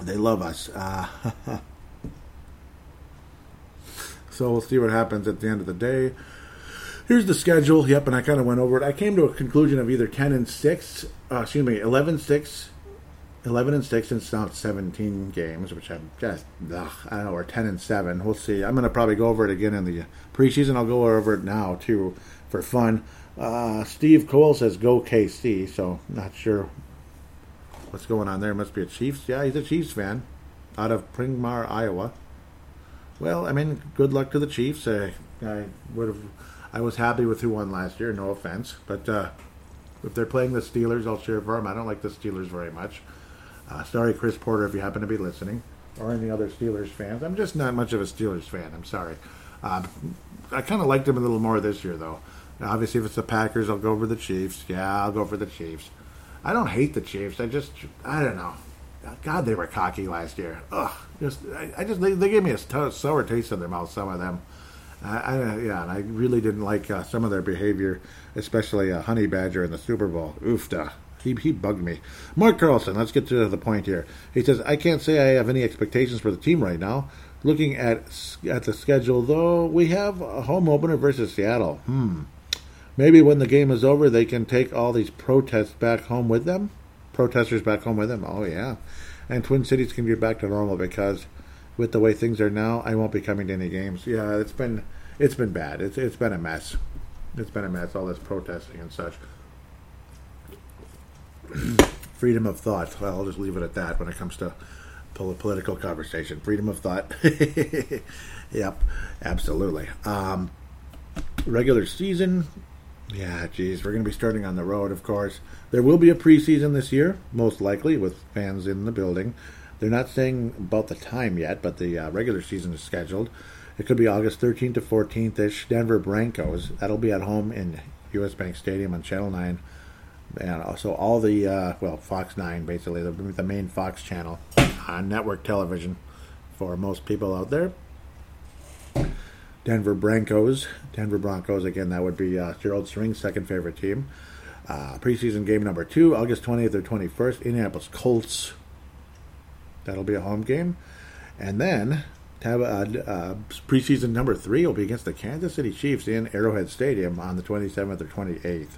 They love us. Uh, so we'll see what happens at the end of the day. Here's the schedule. Yep, and I kind of went over it. I came to a conclusion of either 10 and 6, uh, excuse me, 11 6, 11 and 6 and now 17 games, which I'm just, ugh, I don't know, or 10 and 7. We'll see. I'm going to probably go over it again in the preseason. I'll go over it now, too, for fun. Uh, Steve Cole says go KC, so not sure what's going on there. Must be a Chiefs. Yeah, he's a Chiefs fan out of Pringmar, Iowa. Well, I mean, good luck to the Chiefs. I, I would have, I was happy with who won last year. No offense, but uh, if they're playing the Steelers, I'll cheer for them. I don't like the Steelers very much. Uh, sorry, Chris Porter, if you happen to be listening, or any other Steelers fans. I'm just not much of a Steelers fan. I'm sorry. Uh, I kind of liked them a little more this year, though. Obviously, if it's the Packers, I'll go for the Chiefs. Yeah, I'll go for the Chiefs. I don't hate the Chiefs. I just, I don't know. God, they were cocky last year. Ugh, just, I, I just, they, they gave me a t- sour taste in their mouth. Some of them. I, I, yeah, and I really didn't like uh, some of their behavior, especially uh, Honey Badger in the Super Bowl. Oofda. He, he bugged me. Mark Carlson, let's get to the point here. He says, I can't say I have any expectations for the team right now. Looking at at the schedule, though, we have a home opener versus Seattle. Hmm. Maybe when the game is over, they can take all these protests back home with them. Protesters back home with them. Oh, yeah. And Twin Cities can get back to normal because with the way things are now, I won't be coming to any games. Yeah, it's been it's been bad. It's it's been a mess. It's been a mess. All this protesting and such. Freedom of thought. Well, I'll just leave it at that when it comes to pol- political conversation. Freedom of thought. yep, absolutely. Um, regular season. Yeah, geez, we're going to be starting on the road, of course. There will be a preseason this year, most likely, with fans in the building. They're not saying about the time yet, but the uh, regular season is scheduled. It could be August 13th to 14th ish. Denver Broncos. That'll be at home in U.S. Bank Stadium on Channel 9. And also all the, uh, well, Fox 9, basically, the, the main Fox channel on network television for most people out there. Denver Broncos. Denver Broncos, again, that would be uh, Gerald String's second favorite team. Uh, preseason game number two, August 20th or 21st, Indianapolis Colts. That'll be a home game. And then have uh, uh, preseason number three will be against the Kansas City Chiefs in Arrowhead Stadium on the 27th or 28th.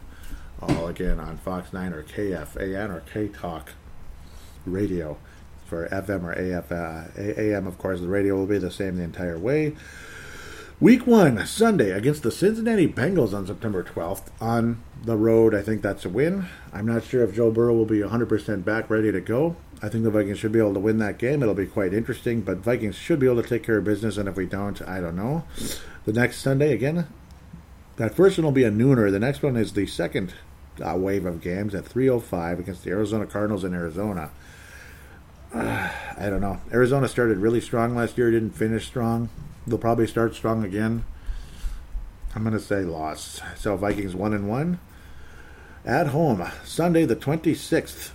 All again on Fox 9 or KFAN or K Talk radio for FM or AF, uh, AM. Of course, the radio will be the same the entire way. Week one, Sunday, against the Cincinnati Bengals on September 12th. On the road, I think that's a win. I'm not sure if Joe Burrow will be 100% back, ready to go. I think the Vikings should be able to win that game. It'll be quite interesting, but Vikings should be able to take care of business, and if we don't, I don't know. The next Sunday, again, that first one will be a nooner. The next one is the second uh, wave of games at 3.05 against the Arizona Cardinals in Arizona. Uh, I don't know. Arizona started really strong last year, didn't finish strong. They'll probably start strong again. I'm going to say loss. So Vikings 1 and 1. At home, Sunday the 26th.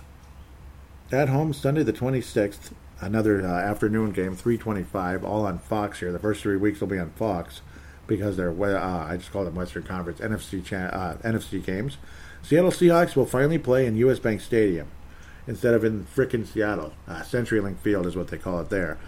At home, Sunday the 26th. Another uh, afternoon game, 325, all on Fox here. The first three weeks will be on Fox because they're, uh, I just call them Western Conference, NFC, uh, NFC games. Seattle Seahawks will finally play in U.S. Bank Stadium instead of in frickin' Seattle. Uh, CenturyLink Field is what they call it there.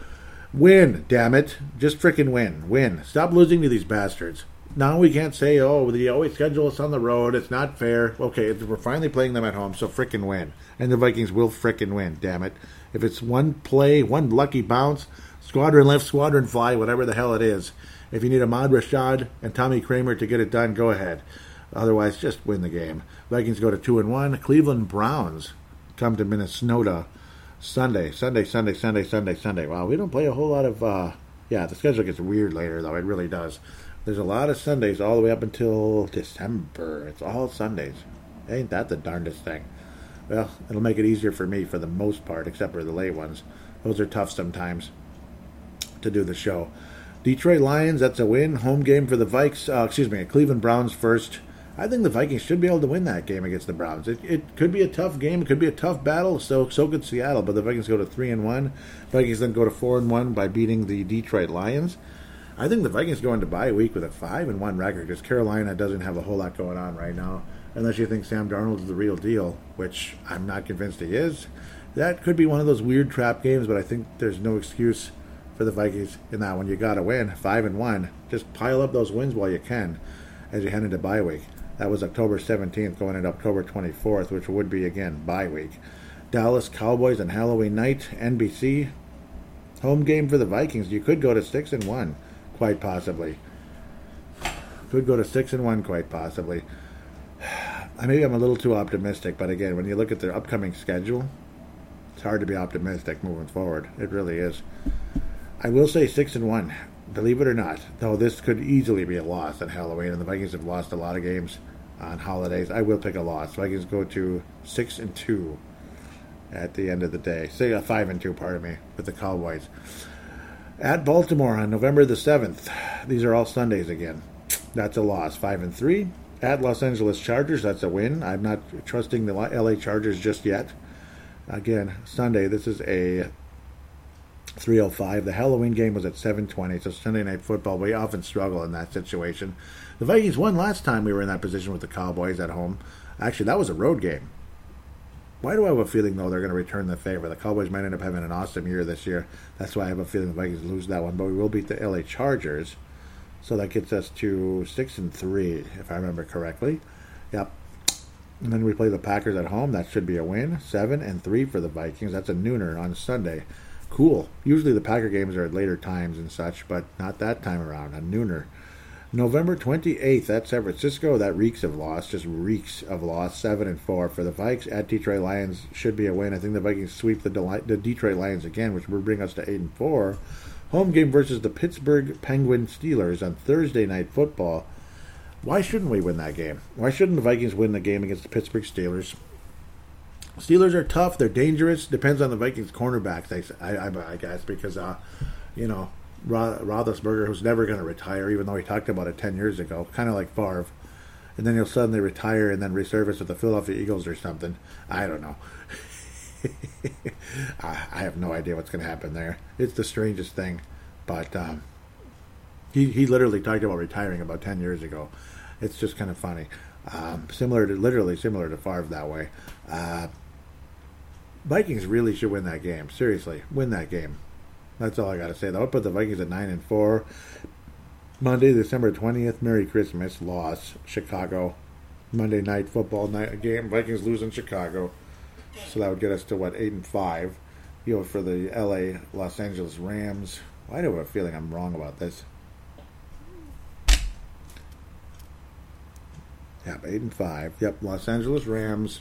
Win, damn it. Just frickin' win. Win. Stop losing to these bastards. now we can't say, oh, they always schedule us on the road. It's not fair. Okay, we're finally playing them at home, so frickin' win. And the Vikings will frickin' win, damn it. If it's one play, one lucky bounce, squadron lift, squadron fly, whatever the hell it is. If you need Ahmad Rashad and Tommy Kramer to get it done, go ahead. Otherwise, just win the game. Vikings go to two and one. Cleveland Browns come to Minnesota Sunday, Sunday, Sunday, Sunday, Sunday, Sunday. Wow, we don't play a whole lot of. Uh, yeah, the schedule gets weird later, though. It really does. There's a lot of Sundays all the way up until December. It's all Sundays. Ain't that the darndest thing? Well, it'll make it easier for me for the most part, except for the late ones. Those are tough sometimes to do the show. Detroit Lions, that's a win. Home game for the Vikes. Uh, excuse me, Cleveland Browns first. I think the Vikings should be able to win that game against the Browns. It, it could be a tough game. It could be a tough battle. So so could Seattle. But the Vikings go to three and one. Vikings then go to four and one by beating the Detroit Lions. I think the Vikings go into bye week with a five and one record because Carolina doesn't have a whole lot going on right now, unless you think Sam Darnold is the real deal, which I'm not convinced he is. That could be one of those weird trap games, but I think there's no excuse for the Vikings in that one. You got to win five and one. Just pile up those wins while you can as you head into bye week. That was October 17th, going into October 24th, which would be again bye week. Dallas Cowboys on Halloween night, NBC. Home game for the Vikings. You could go to six and one quite possibly. Could go to six and one, quite possibly. Maybe I'm a little too optimistic, but again, when you look at their upcoming schedule, it's hard to be optimistic moving forward. It really is. I will say six and one, believe it or not. Though this could easily be a loss on Halloween, and the Vikings have lost a lot of games on holidays. I will pick a loss. Vikings go to six and two at the end of the day. Say a five and two, pardon me, with the Cowboys. At Baltimore on November the 7th. These are all Sundays again. That's a loss. 5 and 3. At Los Angeles Chargers, that's a win. I'm not trusting the LA Chargers just yet. Again, Sunday, this is a 305. The Halloween game was at 720, so Sunday night football. We often struggle in that situation. The Vikings won last time we were in that position with the Cowboys at home. Actually, that was a road game. Why do I have a feeling though they're going to return the favor? The Cowboys might end up having an awesome year this year. That's why I have a feeling the Vikings lose that one, but we will beat the LA Chargers, so that gets us to six and three, if I remember correctly. Yep. And then we play the Packers at home. That should be a win. Seven and three for the Vikings. That's a nooner on Sunday. Cool. Usually the Packer games are at later times and such, but not that time around. A nooner. November 28th at San Francisco. That reeks of loss, just reeks of loss. 7 and 4 for the Vikes at Detroit Lions should be a win. I think the Vikings sweep the, the Detroit Lions again, which would bring us to 8 and 4. Home game versus the Pittsburgh Penguin Steelers on Thursday night football. Why shouldn't we win that game? Why shouldn't the Vikings win the game against the Pittsburgh Steelers? Steelers are tough. They're dangerous. Depends on the Vikings cornerbacks, I, I, I guess, because, uh, you know, Roethlisberger, who's never going to retire, even though he talked about it 10 years ago, kind of like Favre. And then he'll suddenly retire and then resurface with the Philadelphia Eagles or something. I don't know. I have no idea what's going to happen there. It's the strangest thing. But um, he, he literally talked about retiring about 10 years ago. It's just kind of funny. Um, similar to, literally similar to Favre that way. Uh, Vikings really should win that game. Seriously, win that game. That's all I got to say. Though I put the Vikings at nine and four. Monday, December twentieth. Merry Christmas. Loss. Chicago. Monday night football night game. Vikings lose in Chicago. So that would get us to what eight and five. You know, for the L.A. Los Angeles Rams. Why do I have a feeling I'm wrong about this? Yep, eight and five. Yep, Los Angeles Rams.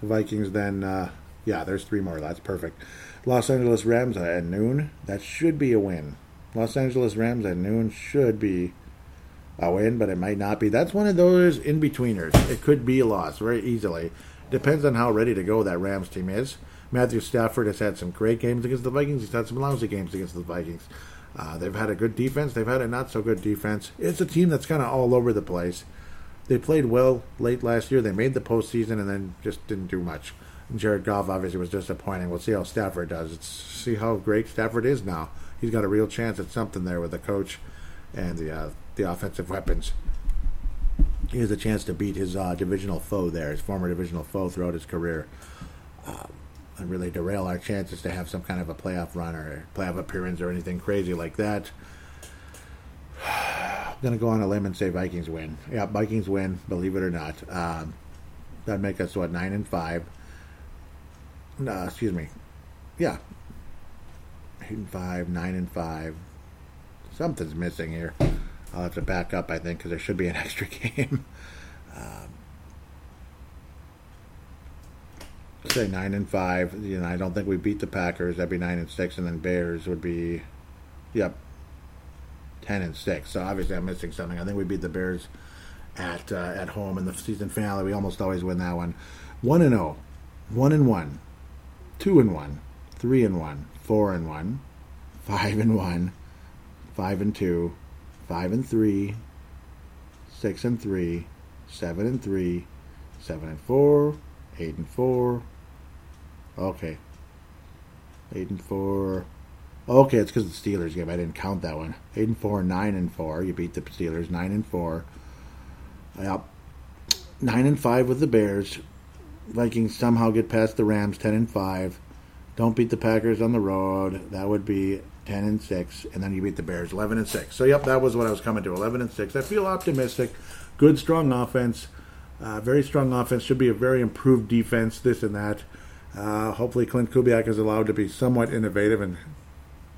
The Vikings. Then, uh, yeah, there's three more. That's perfect. Los Angeles Rams at noon. That should be a win. Los Angeles Rams at noon should be a win, but it might not be. That's one of those in betweeners. It could be a loss very easily. Depends on how ready to go that Rams team is. Matthew Stafford has had some great games against the Vikings. He's had some lousy games against the Vikings. Uh, they've had a good defense. They've had a not so good defense. It's a team that's kind of all over the place. They played well late last year. They made the postseason and then just didn't do much. Jared Goff obviously was disappointing. We'll see how Stafford does. It's see how great Stafford is now. He's got a real chance at something there with the coach and the uh, the offensive weapons. He has a chance to beat his uh, divisional foe there, his former divisional foe throughout his career, um, and really derail our chances to have some kind of a playoff run or playoff appearance or anything crazy like that. I'm gonna go on a limb and say Vikings win. Yeah, Vikings win. Believe it or not, um, that'd make us what nine and five. Uh, excuse me. Yeah, eight and five, nine and five. Something's missing here. I'll have to back up, I think, because there should be an extra game. um, say nine and five. You know, I don't think we beat the Packers. That'd be nine and six, and then Bears would be, yep, ten and six. So obviously, I'm missing something. I think we beat the Bears at uh, at home in the season finale. We almost always win that one. One and zero, one and one, two and one, three and one, four and one, five and one, five and two, five and three, six and three, seven and three, seven and four, eight and four. Okay. Eight and four. Okay, it's because the Steelers game. I didn't count that one. Eight and four, nine and four. You beat the Steelers. Nine and four. Yep. Nine and five with the Bears. Vikings somehow get past the Rams. Ten and five. Don't beat the Packers on the road. That would be ten and six, and then you beat the Bears eleven and six. So yep, that was what I was coming to. Eleven and six. I feel optimistic. Good, strong offense. Uh, very strong offense. Should be a very improved defense. This and that. Uh, hopefully, Klint Kubiak is allowed to be somewhat innovative and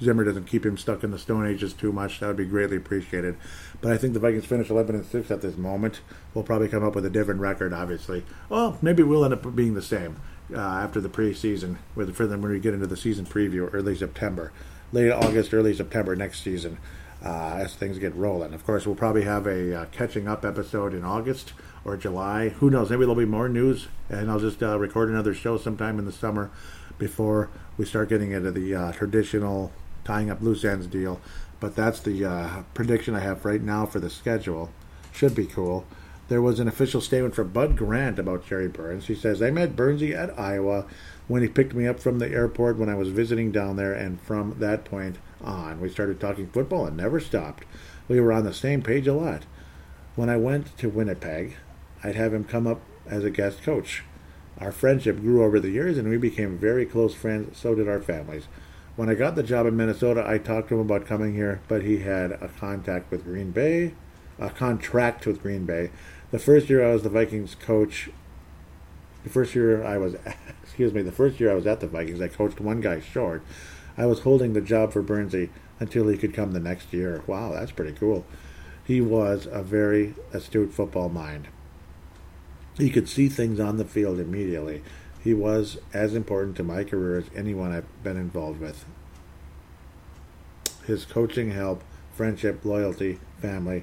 Zimmer doesn't keep him stuck in the Stone Ages too much. That would be greatly appreciated. But I think the Vikings finish 11 and 6 at this moment. We'll probably come up with a different record, obviously. Well, maybe we'll end up being the same uh, after the preseason, with for them when we get into the season preview early September, late August, early September next season. Uh, as things get rolling. Of course, we'll probably have a uh, catching up episode in August or July. Who knows? Maybe there'll be more news, and I'll just uh, record another show sometime in the summer before we start getting into the uh, traditional tying up loose ends deal. But that's the uh, prediction I have right now for the schedule. Should be cool. There was an official statement from Bud Grant about Jerry Burns. He says, I met Burnsy at Iowa when he picked me up from the airport when I was visiting down there, and from that point on, we started talking football and never stopped. We were on the same page a lot. When I went to Winnipeg, I'd have him come up as a guest coach. Our friendship grew over the years, and we became very close friends. So did our families. When I got the job in Minnesota, I talked to him about coming here, but he had a contact with Green Bay, a contract with Green Bay. The first year I was the Vikings coach, the first year I was, excuse me, the first year I was at the Vikings, I coached one guy short. I was holding the job for Burnsy until he could come the next year. Wow, that's pretty cool. He was a very astute football mind. He could see things on the field immediately. He was as important to my career as anyone I've been involved with. His coaching help, friendship, loyalty, family.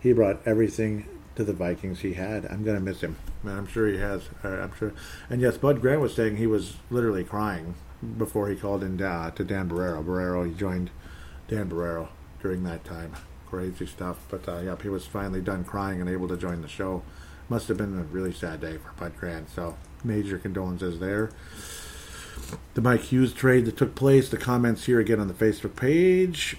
He brought everything to the Vikings he had. I'm going to miss him. I'm sure he has. I'm sure. And yes, Bud Grant was saying he was literally crying before he called in uh, to Dan Barreiro. Barreiro, he joined Dan Barreiro during that time. Crazy stuff. But uh, yep, he was finally done crying and able to join the show. Must have been a really sad day for Bud Grant. So major condolences there. The Mike Hughes trade that took place. The comments here again on the Facebook page.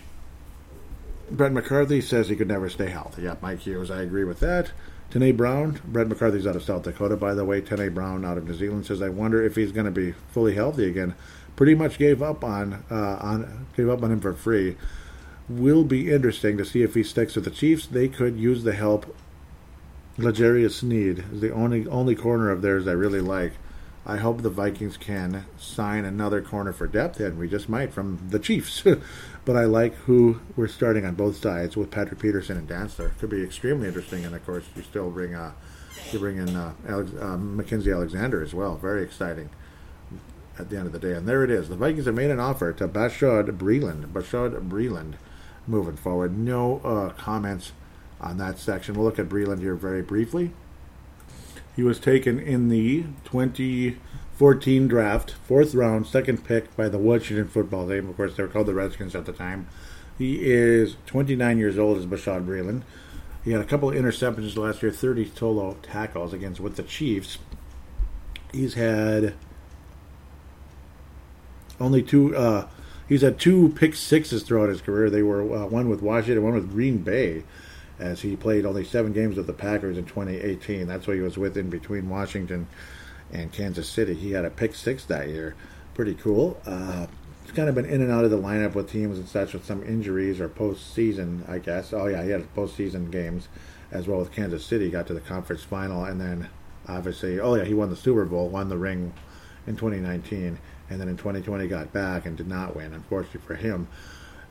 Brett McCarthy says he could never stay healthy. Yeah, Mike Hughes, I agree with that. Tene Brown, Brett McCarthy's out of South Dakota, by the way. Tene Brown out of New Zealand says, "I wonder if he's going to be fully healthy again." Pretty much gave up on uh, on gave up on him for free. Will be interesting to see if he sticks with the Chiefs. They could use the help. L'Jarius Sneed is the only only corner of theirs I really like. I hope the Vikings can sign another corner for depth, and we just might from the Chiefs. but I like who we're starting on both sides with Patrick Peterson and Dantzler. Could be extremely interesting, and of course you still bring uh, you bring in uh, Alex, uh, Mackensie Alexander as well. Very exciting at the end of the day. And there it is. The Vikings have made an offer to Bashaud Breeland. Bashaud Breeland moving forward. No uh, comments on that section. We'll look at Breeland here very briefly. He was taken in the 2014 draft, fourth round, second pick by the Washington football team. Of course, they were called the Redskins at the time. He is 29 years old, as Bashaud Breeland. He had a couple of interceptions last year, 30 solo tackles against with the Chiefs. He's had only two. Uh, he's had two pick sixes throughout his career. They were uh, one with Washington, one with Green Bay, as he played only seven games with the Packers in 2018. That's what he was with in between Washington and Kansas City. He had a pick six that year. Pretty cool. Uh, he's kind of been in and out of the lineup with teams and such with some injuries or postseason, I guess. Oh yeah, he had postseason games as well with Kansas City. He Got to the conference final, and then obviously, oh yeah, he won the Super Bowl, won the ring in 2019, and then in 2020 got back and did not win, unfortunately for him.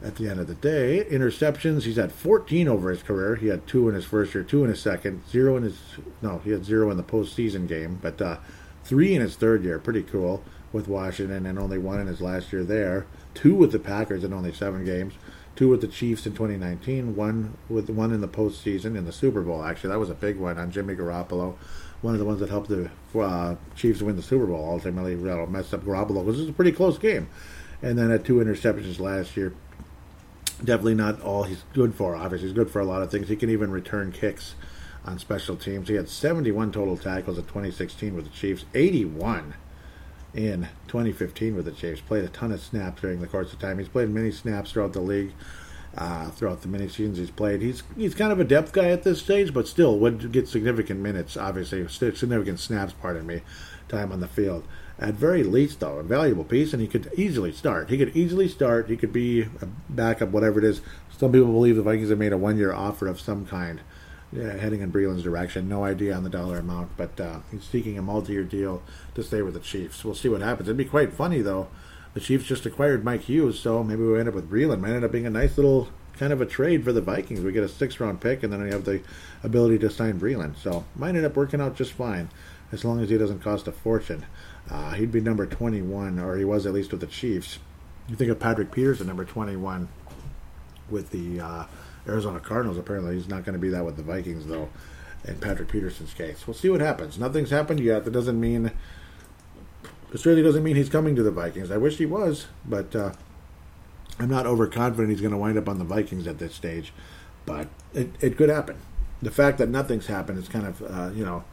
At the end of the day, interceptions. He's had 14 over his career. He had two in his first year, two in his second, zero in his no, he had zero in the postseason game, but uh, three in his third year. Pretty cool with Washington, and only one in his last year there. Two with the Packers in only seven games. Two with the Chiefs in 2019. One with one in the postseason in the Super Bowl. Actually, that was a big one on Jimmy Garoppolo one of the ones that helped the uh, Chiefs win the Super Bowl. Ultimately, messed up Garoppolo because it was a pretty close game. And then had two interceptions last year. Definitely not all he's good for. Obviously, he's good for a lot of things. He can even return kicks on special teams. He had 71 total tackles in 2016 with the Chiefs, 81 in 2015 with the Chiefs. Played a ton of snaps during the course of time. He's played many snaps throughout the league uh, throughout the many seasons he's played. He's he's kind of a depth guy at this stage, but still would get significant minutes. Obviously, significant snaps. Pardon me, time on the field. At very least, though, a valuable piece, and he could easily start. He could easily start. He could be a backup, whatever it is. Some people believe the Vikings have made a one-year offer of some kind, yeah, heading in Breeland's direction. No idea on the dollar amount, but uh, he's seeking a multi-year deal to stay with the Chiefs. We'll see what happens. It'd be quite funny though the Chiefs just acquired Mike Hughes, so maybe we end up with Breeland. Might end up being a nice little kind of a trade for the Vikings. We get a six round pick, and then we have the ability to sign Breeland. So might end up working out just fine, as long as he doesn't cost a fortune. Uh, he'd be number 21, or he was at least with the Chiefs. You think of Patrick Peterson, number 21, with the uh, Arizona Cardinals. Apparently, he's not going to be that with the Vikings, though. In Patrick Peterson's case, we'll see what happens. Nothing's happened yet. That doesn't mean it certainly doesn't mean he's coming to the Vikings. I wish he was, but uh, I'm not overconfident he's going to wind up on the Vikings at this stage. But it, it could happen. The fact that nothing's happened is kind of, uh, you know,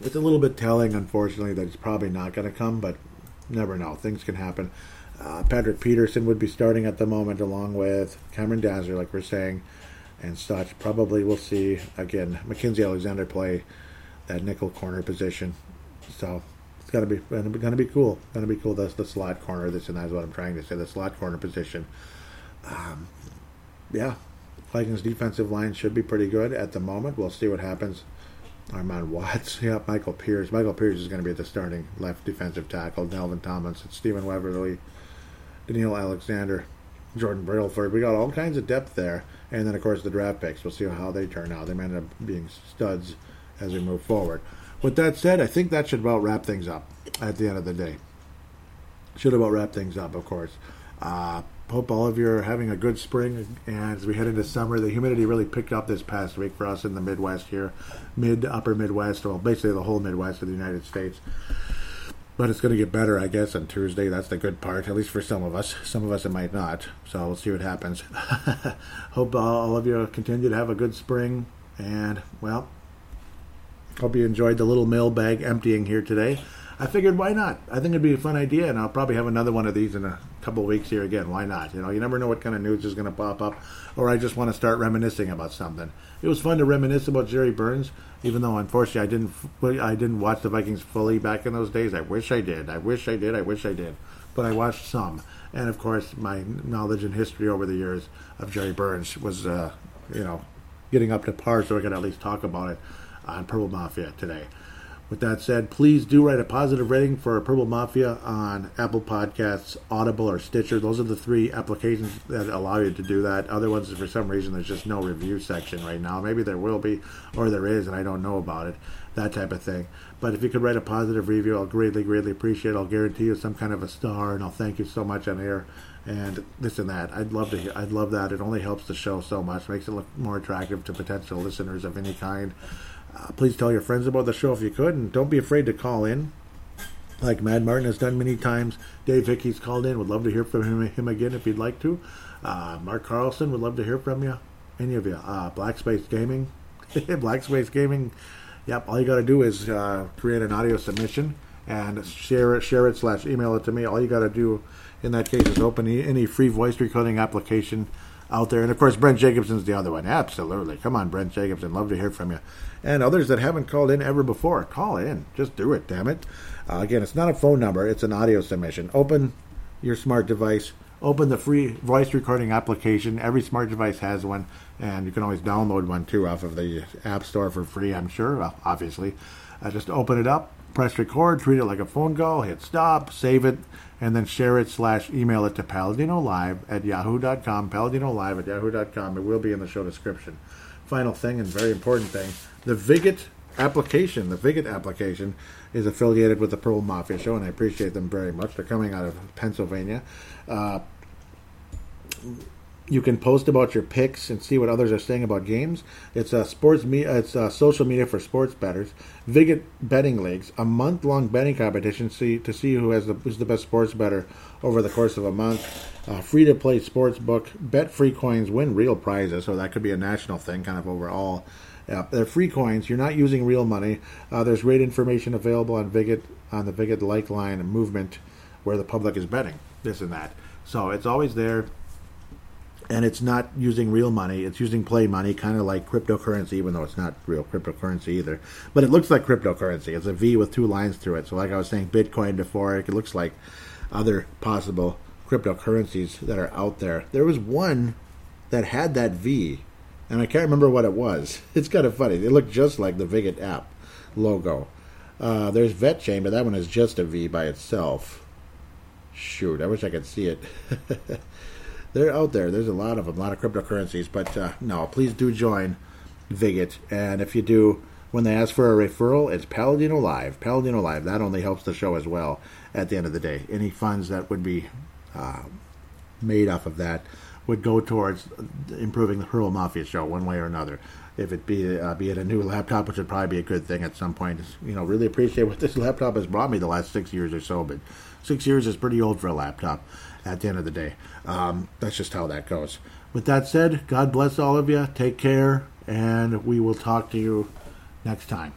it's a little bit telling, unfortunately, that he's probably not going to come, but never know. Things can happen. Uh, Patrick Peterson would be starting at the moment, along with Cameron Dantzler, like we're saying, and such. Probably we'll see, again, Mackensie Alexander play that nickel corner position. So it's gonna be gonna be, cool. Gonna be cool. That's the slot corner. This and that's what I'm trying to say. The slot corner position. Um, yeah, Vikings defensive line should be pretty good at the moment. We'll see what happens. Armon Watts, yeah, Michael Pierce. Michael Pierce is going to be the starting left defensive tackle. Dalvin Tomlinson, Stephen Weatherly, Danielle Alexander, Jordan Brailford. We got all kinds of depth there. And then, of course, the draft picks. We'll see how they turn out. They may end up being studs as we move forward. With that said, I think that should about wrap things up at the end of the day. Should about wrap things up, of course. Uh, hope all of you are having a good spring. And as we head into summer, the humidity really picked up this past week for us in the Midwest here, mid, upper Midwest, well, basically the whole Midwest of the United States. But it's going to get better, I guess, on Tuesday. That's the good part, at least for some of us. Some of us it might not. So we'll see what happens. hope all of you continue to have a good spring. And, well, Hope you enjoyed the little mailbag emptying here today. I figured why not? I think it'd be a fun idea, and I'll probably have another one of these in a couple weeks here again. Why not? You know, you never know what kind of news is going to pop up, or I just want to start reminiscing about something. It was fun to reminisce about Jerry Burns, even though unfortunately I didn't I didn't watch the Vikings fully back in those days. I wish I did. I wish I did. I wish I did. But I watched some, and of course my knowledge and history over the years of Jerry Burns was, uh, you know, getting up to par, so I could at least talk about it on Purple Mafia today. With that said, please do write a positive rating for Purple Mafia on Apple Podcasts, Audible, or Stitcher. Those are the three applications that allow you to do that. Other ones, for some reason, there's just no review section right now. Maybe there will be, or there is, and I don't know about it. That type of thing. But if you could write a positive review, I'll greatly, greatly appreciate it. I'll guarantee you some kind of a star, and I'll thank you so much on air and this and that. I'd love to. Hear, I'd love that. It only helps the show so much, makes it look more attractive to potential listeners of any kind. Uh, please tell your friends about the show if you could, and don't be afraid to call in. Like Mad Martin has done many times. Dave Hickey's called in. Would love to hear from him, him again if you'd like to. Uh, Mark Carlson would love to hear from you. Any of you. Uh, Black Space Gaming. Black Space Gaming. Yep. All you got to do is uh, create an audio submission and share it, share it slash email it to me. All you got to do in that case is open any free voice recording application out there. And of course, Brent Jacobson's the other one. Absolutely. Come on, Brent Jacobson. Love to hear from you and others that haven't called in ever before. Call in. Just do it, damn it. Uh, again, it's not a phone number, it's an audio submission. Open your smart device, open the free voice recording application. Every smart device has one, and you can always download one too off of the App Store for free, I'm sure, obviously. Uh, just open it up, press record, treat it like a phone call, hit stop, save it, and then share it slash email it to Paladino Live at yahoo.com, Paladino Live at yahoo.com. It will be in the show description. Final thing and very important thing the Viget application, the Viget application, is affiliated with the Purple Mafia Show, and I appreciate them very much. They're coming out of Pennsylvania. Uh, you can post about your picks and see what others are saying about games. It's a sports me- it's a social media for sports bettors. Viget betting leagues, a month long betting competition see, to see who has the who's the best sports better over the course of a month. Uh, free to play sports book, bet free coins, win real prizes. So that could be a national thing, kind of overall. Uh, they're free coins. You're not using real money. Uh, there's great information available on Viget on the Viget like line movement, where the public is betting this and that. So it's always there and it's not using real money. It's using play money, kind of like cryptocurrency, even though it's not real cryptocurrency either. But it looks like cryptocurrency. It's a V with two lines through it. So, like I was saying, Bitcoin before, it looks like other possible cryptocurrencies that are out there. There was one that had that V, and I can't remember what it was. It's kind of funny. It looked just like the Viget app logo. Uh, there's VetChain, but that one is just a V by itself. Shoot, I wish I could see it. they're out there. There's a lot of them, a lot of cryptocurrencies. But uh, no, please do join Viget. And if you do, when they ask for a referral, it's Paladino Live. Paladino Live. That only helps the show as well at the end of the day. Any funds that would be uh, made off of that would go towards improving the Purple Mafia show one way or another. If it be uh, be it a new laptop, which would probably be a good thing at some point. You know, really appreciate what this laptop has brought me the last six years or so. But six years is pretty old for a laptop at the end of the day. Um, that's just how that goes. With that said, God bless all of you. Take care, and we will talk to you next time.